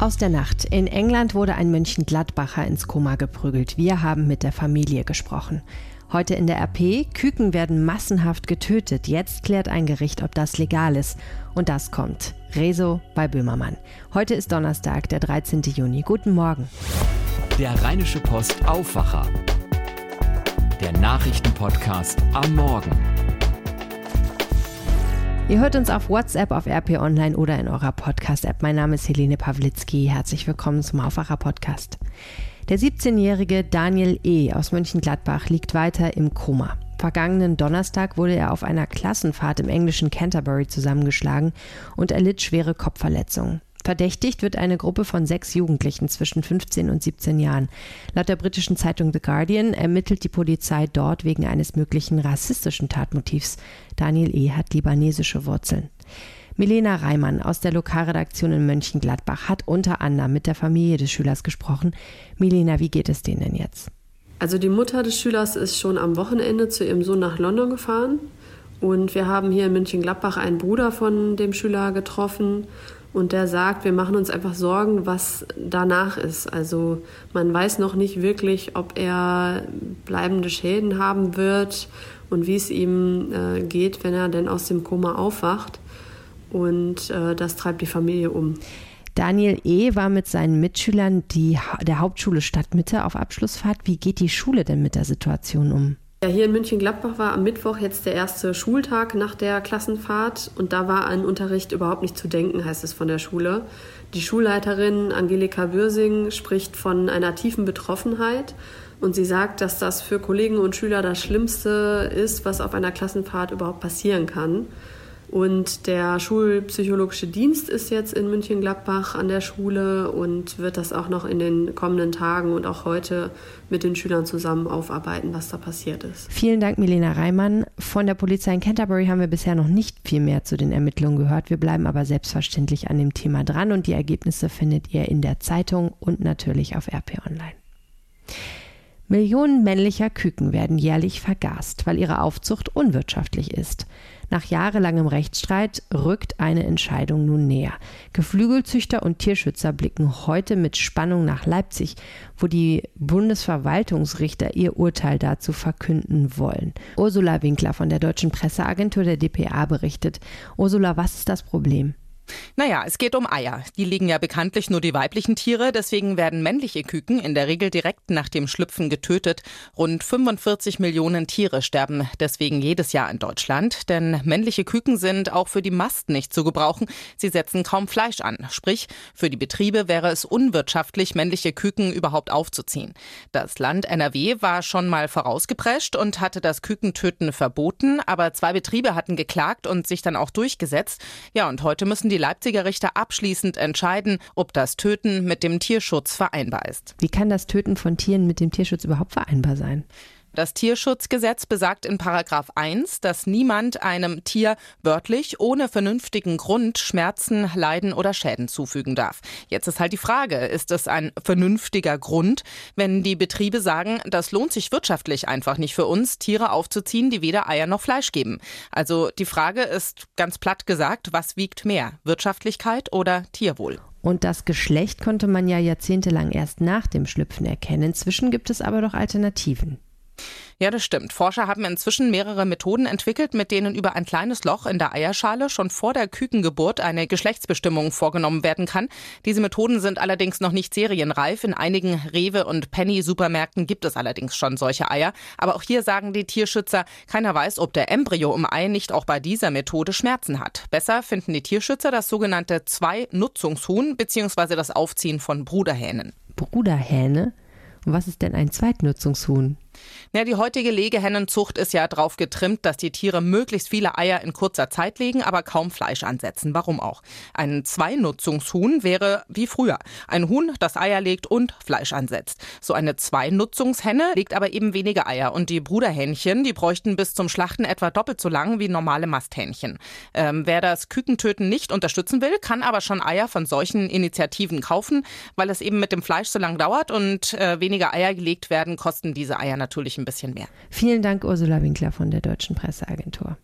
Aus der Nacht. In England wurde ein Mönchengladbacher ins Koma geprügelt. Wir haben mit der Familie gesprochen. Heute in der RP, Küken werden massenhaft getötet. Jetzt klärt ein Gericht, ob das legal ist. Und das kommt. Rezo bei Böhmermann. Heute ist Donnerstag, der 13. Juni. Guten Morgen. Der Rheinische Post Aufwacher. Der Nachrichtenpodcast am Morgen. Ihr hört uns auf WhatsApp, auf RP Online oder in eurer Podcast-App. Mein Name ist Helene Pawlitzki. Herzlich willkommen zum Aufwacher-Podcast. Der 17-jährige Daniel E. aus Mönchengladbach liegt weiter im Koma. Vergangenen Donnerstag wurde er auf einer Klassenfahrt im englischen Canterbury zusammengeschlagen und erlitt schwere Kopfverletzungen. Verdächtigt wird eine Gruppe von sechs Jugendlichen zwischen 15 und 17 Jahren. Laut der britischen Zeitung The Guardian ermittelt die Polizei dort wegen eines möglichen rassistischen Tatmotivs. Daniel E. hat libanesische Wurzeln. Milena Reimann aus der Lokalredaktion in Mönchengladbach hat unter anderem mit der Familie des Schülers gesprochen. Milena, wie geht es denen denn jetzt? Also die Mutter des Schülers ist schon am Wochenende zu ihrem Sohn nach London gefahren und wir haben hier in Mönchengladbach einen Bruder von dem Schüler getroffen und der sagt, wir machen uns einfach Sorgen, was danach ist. Also man weiß noch nicht wirklich, ob er bleibende Schäden haben wird und wie es ihm äh, geht, wenn er denn aus dem Koma aufwacht. Und äh, das treibt die Familie um. Daniel E. war mit seinen Mitschülern die, der Hauptschule Stadtmitte auf Abschlussfahrt. Wie geht die Schule denn mit der Situation um? Ja, hier in München-Gladbach war am Mittwoch jetzt der erste Schultag nach der Klassenfahrt und da war an Unterricht überhaupt nicht zu denken, heißt es von der Schule. Die Schulleiterin Angelika Bürsing spricht von einer tiefen Betroffenheit und sie sagt, dass das für Kollegen und Schüler das Schlimmste ist, was auf einer Klassenfahrt überhaupt passieren kann. Und der Schulpsychologische Dienst ist jetzt in München-Gladbach an der Schule und wird das auch noch in den kommenden Tagen und auch heute mit den Schülern zusammen aufarbeiten, was da passiert ist. Vielen Dank, Milena Reimann. Von der Polizei in Canterbury haben wir bisher noch nicht viel mehr zu den Ermittlungen gehört. Wir bleiben aber selbstverständlich an dem Thema dran und die Ergebnisse findet ihr in der Zeitung und natürlich auf RP Online. Millionen männlicher Küken werden jährlich vergast, weil ihre Aufzucht unwirtschaftlich ist. Nach jahrelangem Rechtsstreit rückt eine Entscheidung nun näher. Geflügelzüchter und Tierschützer blicken heute mit Spannung nach Leipzig, wo die Bundesverwaltungsrichter ihr Urteil dazu verkünden wollen. Ursula Winkler von der Deutschen Presseagentur der DPA berichtet. Ursula, was ist das Problem? Naja, es geht um Eier. Die legen ja bekanntlich nur die weiblichen Tiere, deswegen werden männliche Küken in der Regel direkt nach dem Schlüpfen getötet. Rund 45 Millionen Tiere sterben deswegen jedes Jahr in Deutschland, denn männliche Küken sind auch für die Mast nicht zu gebrauchen. Sie setzen kaum Fleisch an. Sprich, für die Betriebe wäre es unwirtschaftlich, männliche Küken überhaupt aufzuziehen. Das Land NRW war schon mal vorausgeprescht und hatte das Kükentöten verboten, aber zwei Betriebe hatten geklagt und sich dann auch durchgesetzt. Ja, und heute müssen die die Leipziger Richter abschließend entscheiden, ob das Töten mit dem Tierschutz vereinbar ist. Wie kann das Töten von Tieren mit dem Tierschutz überhaupt vereinbar sein? Das Tierschutzgesetz besagt in Paragraph 1, dass niemand einem Tier wörtlich ohne vernünftigen Grund Schmerzen, Leiden oder Schäden zufügen darf. Jetzt ist halt die Frage, ist es ein vernünftiger Grund, wenn die Betriebe sagen, das lohnt sich wirtschaftlich einfach nicht für uns, Tiere aufzuziehen, die weder Eier noch Fleisch geben. Also die Frage ist ganz platt gesagt, was wiegt mehr, Wirtschaftlichkeit oder Tierwohl? Und das Geschlecht konnte man ja jahrzehntelang erst nach dem Schlüpfen erkennen. Inzwischen gibt es aber doch Alternativen. Ja, das stimmt. Forscher haben inzwischen mehrere Methoden entwickelt, mit denen über ein kleines Loch in der Eierschale schon vor der Kükengeburt eine Geschlechtsbestimmung vorgenommen werden kann. Diese Methoden sind allerdings noch nicht serienreif. In einigen Rewe- und Penny-Supermärkten gibt es allerdings schon solche Eier. Aber auch hier sagen die Tierschützer, keiner weiß, ob der Embryo im Ei nicht auch bei dieser Methode Schmerzen hat. Besser finden die Tierschützer das sogenannte Zwei-Nutzungshuhn bzw. das Aufziehen von Bruderhähnen. Bruderhähne? Und was ist denn ein Zweitnutzungshuhn? Ja, die heutige Legehennenzucht ist ja darauf getrimmt, dass die Tiere möglichst viele Eier in kurzer Zeit legen, aber kaum Fleisch ansetzen. Warum auch? Ein Zweinutzungshuhn wäre wie früher. Ein Huhn, das Eier legt und Fleisch ansetzt. So eine Zweinutzungshenne legt aber eben weniger Eier und die Bruderhähnchen, die bräuchten bis zum Schlachten etwa doppelt so lang wie normale Masthähnchen. Ähm, wer das Kükentöten nicht unterstützen will, kann aber schon Eier von solchen Initiativen kaufen, weil es eben mit dem Fleisch so lang dauert und äh, weniger Eier gelegt werden, kosten diese Eier natürlich ein bisschen mehr. Vielen Dank, Ursula Winkler von der Deutschen Presseagentur.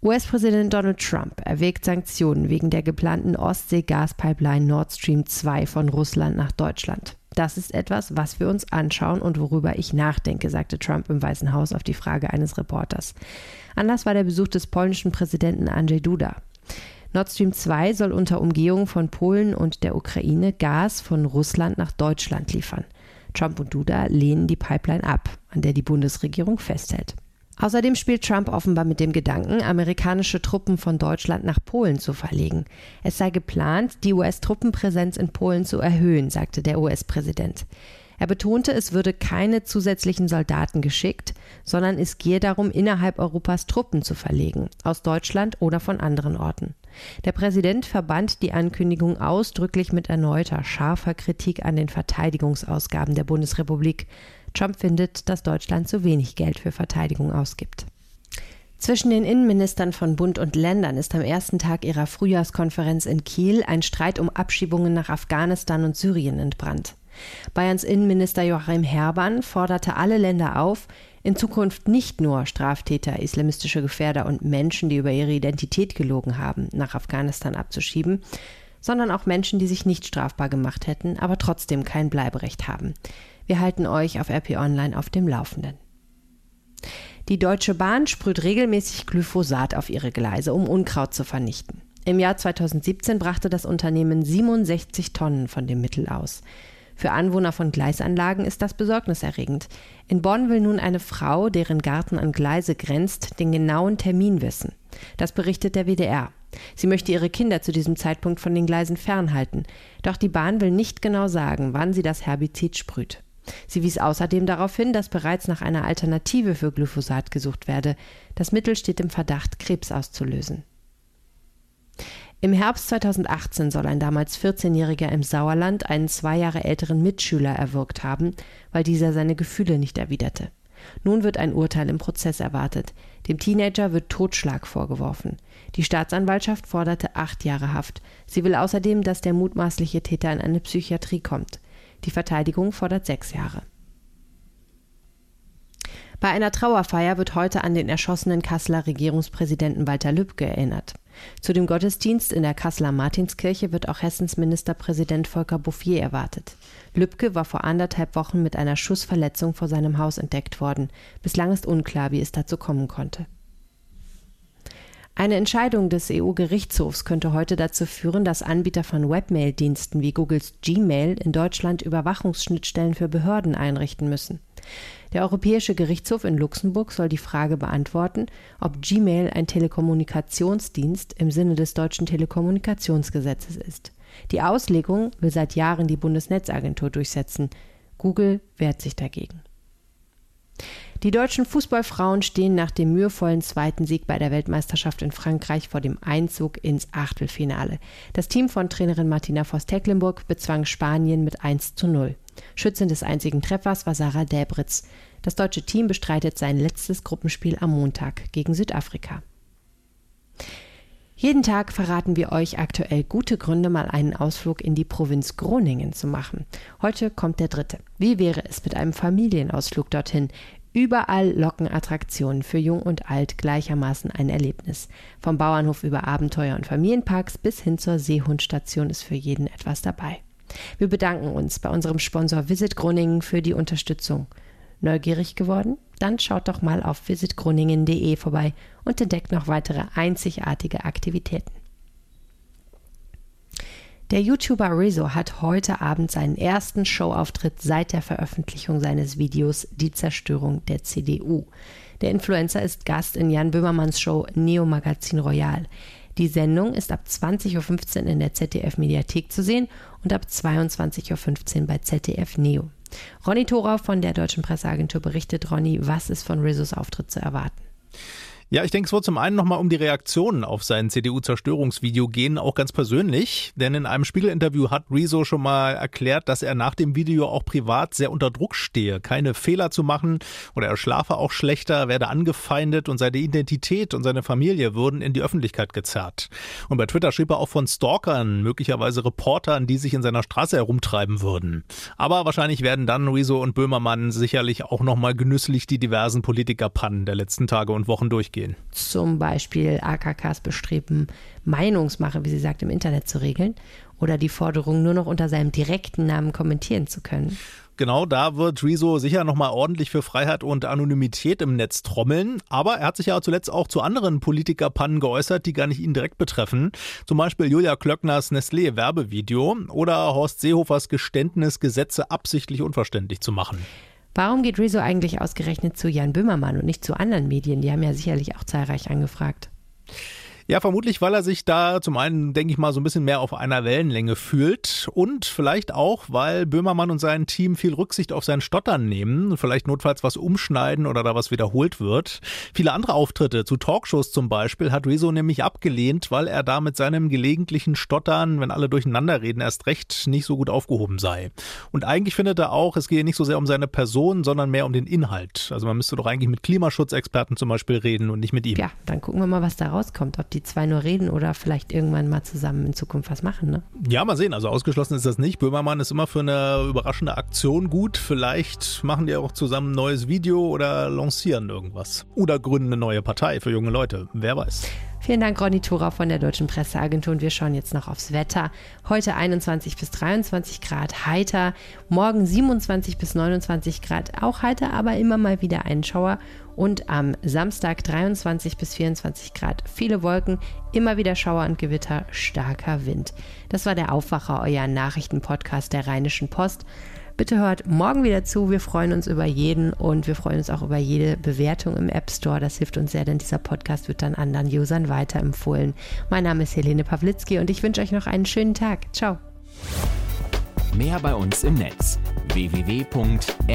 US-Präsident Donald Trump erwägt Sanktionen wegen der geplanten Ostsee-Gaspipeline Nord Stream 2 von Russland nach Deutschland. Das ist etwas, was wir uns anschauen und worüber ich nachdenke, sagte Trump im Weißen Haus auf die Frage eines Reporters. Anlass war der Besuch des polnischen Präsidenten Andrzej Duda. Nord Stream 2 soll unter Umgehung von Polen und der Ukraine Gas von Russland nach Deutschland liefern. Trump und Duda lehnen die Pipeline ab, an der die Bundesregierung festhält. Außerdem spielt Trump offenbar mit dem Gedanken, amerikanische Truppen von Deutschland nach Polen zu verlegen. Es sei geplant, die US-Truppenpräsenz in Polen zu erhöhen, sagte der US-Präsident. Er betonte, es würde keine zusätzlichen Soldaten geschickt, sondern es gehe darum, innerhalb Europas Truppen zu verlegen, aus Deutschland oder von anderen Orten. Der Präsident verband die Ankündigung ausdrücklich mit erneuter scharfer Kritik an den Verteidigungsausgaben der Bundesrepublik. Trump findet, dass Deutschland zu wenig Geld für Verteidigung ausgibt. Zwischen den Innenministern von Bund und Ländern ist am ersten Tag ihrer Frühjahrskonferenz in Kiel ein Streit um Abschiebungen nach Afghanistan und Syrien entbrannt. Bayerns Innenminister Joachim Herrmann forderte alle Länder auf, in Zukunft nicht nur Straftäter, islamistische Gefährder und Menschen, die über ihre Identität gelogen haben, nach Afghanistan abzuschieben, sondern auch Menschen, die sich nicht strafbar gemacht hätten, aber trotzdem kein Bleiberecht haben. Wir halten euch auf RP Online auf dem Laufenden. Die Deutsche Bahn sprüht regelmäßig Glyphosat auf ihre Gleise, um Unkraut zu vernichten. Im Jahr 2017 brachte das Unternehmen 67 Tonnen von dem Mittel aus. Für Anwohner von Gleisanlagen ist das besorgniserregend. In Bonn will nun eine Frau, deren Garten an Gleise grenzt, den genauen Termin wissen. Das berichtet der WDR. Sie möchte ihre Kinder zu diesem Zeitpunkt von den Gleisen fernhalten. Doch die Bahn will nicht genau sagen, wann sie das Herbizid sprüht. Sie wies außerdem darauf hin, dass bereits nach einer Alternative für Glyphosat gesucht werde. Das Mittel steht im Verdacht, Krebs auszulösen. Im Herbst 2018 soll ein damals 14-Jähriger im Sauerland einen zwei Jahre älteren Mitschüler erwürgt haben, weil dieser seine Gefühle nicht erwiderte. Nun wird ein Urteil im Prozess erwartet. Dem Teenager wird Totschlag vorgeworfen. Die Staatsanwaltschaft forderte acht Jahre Haft. Sie will außerdem, dass der mutmaßliche Täter in eine Psychiatrie kommt. Die Verteidigung fordert sechs Jahre. Bei einer Trauerfeier wird heute an den erschossenen Kasseler Regierungspräsidenten Walter Lübcke erinnert. Zu dem Gottesdienst in der Kasseler Martinskirche wird auch Hessens Ministerpräsident Volker Bouffier erwartet. Lübcke war vor anderthalb Wochen mit einer Schussverletzung vor seinem Haus entdeckt worden. Bislang ist unklar, wie es dazu kommen konnte. Eine Entscheidung des EU-Gerichtshofs könnte heute dazu führen, dass Anbieter von Webmail-Diensten wie Googles Gmail in Deutschland Überwachungsschnittstellen für Behörden einrichten müssen. Der Europäische Gerichtshof in Luxemburg soll die Frage beantworten, ob Gmail ein Telekommunikationsdienst im Sinne des deutschen Telekommunikationsgesetzes ist. Die Auslegung will seit Jahren die Bundesnetzagentur durchsetzen. Google wehrt sich dagegen. Die deutschen Fußballfrauen stehen nach dem mühevollen zweiten Sieg bei der Weltmeisterschaft in Frankreich vor dem Einzug ins Achtelfinale. Das Team von Trainerin Martina Voss-Tecklenburg bezwang Spanien mit 1 zu 0. Schützin des einzigen Treffers war Sarah Däbritz. Das deutsche Team bestreitet sein letztes Gruppenspiel am Montag gegen Südafrika. Jeden Tag verraten wir euch aktuell gute Gründe, mal einen Ausflug in die Provinz Groningen zu machen. Heute kommt der dritte. Wie wäre es mit einem Familienausflug dorthin? Überall locken Attraktionen für Jung und Alt gleichermaßen ein Erlebnis. Vom Bauernhof über Abenteuer und Familienparks bis hin zur Seehundstation ist für jeden etwas dabei. Wir bedanken uns bei unserem Sponsor Visit Groningen für die Unterstützung. Neugierig geworden? Dann schaut doch mal auf visitgroningen.de vorbei und entdeckt noch weitere einzigartige Aktivitäten. Der YouTuber Rezo hat heute Abend seinen ersten Showauftritt seit der Veröffentlichung seines Videos Die Zerstörung der CDU. Der Influencer ist Gast in Jan Böhmermanns Show Neo Magazin Royal. Die Sendung ist ab 20.15 Uhr in der ZDF Mediathek zu sehen und ab 22.15 Uhr bei ZDF Neo. Ronny Thorau von der Deutschen Presseagentur berichtet, Ronny, was ist von Rizos Auftritt zu erwarten? Ja, ich denke, es wird zum einen nochmal um die Reaktionen auf sein CDU-Zerstörungsvideo gehen, auch ganz persönlich. Denn in einem Spiegelinterview hat Rezo schon mal erklärt, dass er nach dem Video auch privat sehr unter Druck stehe, keine Fehler zu machen oder er schlafe auch schlechter, werde angefeindet und seine Identität und seine Familie würden in die Öffentlichkeit gezerrt. Und bei Twitter schrieb er auch von Stalkern, möglicherweise Reportern, die sich in seiner Straße herumtreiben würden. Aber wahrscheinlich werden dann Rezo und Böhmermann sicherlich auch nochmal genüsslich die diversen Politikerpannen der letzten Tage und Wochen durchgehen gehen. Zum Beispiel AKKs Bestreben, Meinungsmache, wie sie sagt, im Internet zu regeln oder die Forderung, nur noch unter seinem direkten Namen kommentieren zu können. Genau, da wird Rezo sicher nochmal ordentlich für Freiheit und Anonymität im Netz trommeln. Aber er hat sich ja zuletzt auch zu anderen Politikerpannen geäußert, die gar nicht ihn direkt betreffen. Zum Beispiel Julia Klöckners Nestlé-Werbevideo oder Horst Seehofers Geständnis, Gesetze absichtlich unverständlich zu machen. Warum geht Rezo eigentlich ausgerechnet zu Jan Böhmermann und nicht zu anderen Medien? Die haben ja sicherlich auch zahlreich angefragt. Ja, vermutlich, weil er sich da zum einen, denke ich mal, so ein bisschen mehr auf einer Wellenlänge fühlt und vielleicht auch, weil Böhmermann und sein Team viel Rücksicht auf sein Stottern nehmen, vielleicht notfalls was umschneiden oder da was wiederholt wird. Viele andere Auftritte zu Talkshows zum Beispiel hat Rezo nämlich abgelehnt, weil er da mit seinem gelegentlichen Stottern, wenn alle durcheinander reden, erst recht nicht so gut aufgehoben sei. Und eigentlich findet er auch, es gehe nicht so sehr um seine Person, sondern mehr um den Inhalt. Also man müsste doch eigentlich mit Klimaschutzexperten zum Beispiel reden und nicht mit ihm. Ja, dann gucken wir mal, was da rauskommt, ob die die zwei nur reden oder vielleicht irgendwann mal zusammen in Zukunft was machen. Ne? Ja, mal sehen. Also ausgeschlossen ist das nicht. Böhmermann ist immer für eine überraschende Aktion gut. Vielleicht machen die auch zusammen ein neues Video oder lancieren irgendwas. Oder gründen eine neue Partei für junge Leute. Wer weiß. Vielen Dank, Ronny Thora von der Deutschen Presseagentur. Und wir schauen jetzt noch aufs Wetter. Heute 21 bis 23 Grad heiter, morgen 27 bis 29 Grad auch heiter, aber immer mal wieder ein Schauer. Und am Samstag 23 bis 24 Grad, viele Wolken, immer wieder Schauer und Gewitter, starker Wind. Das war der Aufwacher, euer Nachrichtenpodcast der Rheinischen Post. Bitte hört morgen wieder zu. Wir freuen uns über jeden und wir freuen uns auch über jede Bewertung im App Store. Das hilft uns sehr, denn dieser Podcast wird dann anderen Usern weiterempfohlen. Mein Name ist Helene Pawlitzki und ich wünsche euch noch einen schönen Tag. Ciao. Mehr bei uns im Netz www.rp-online.de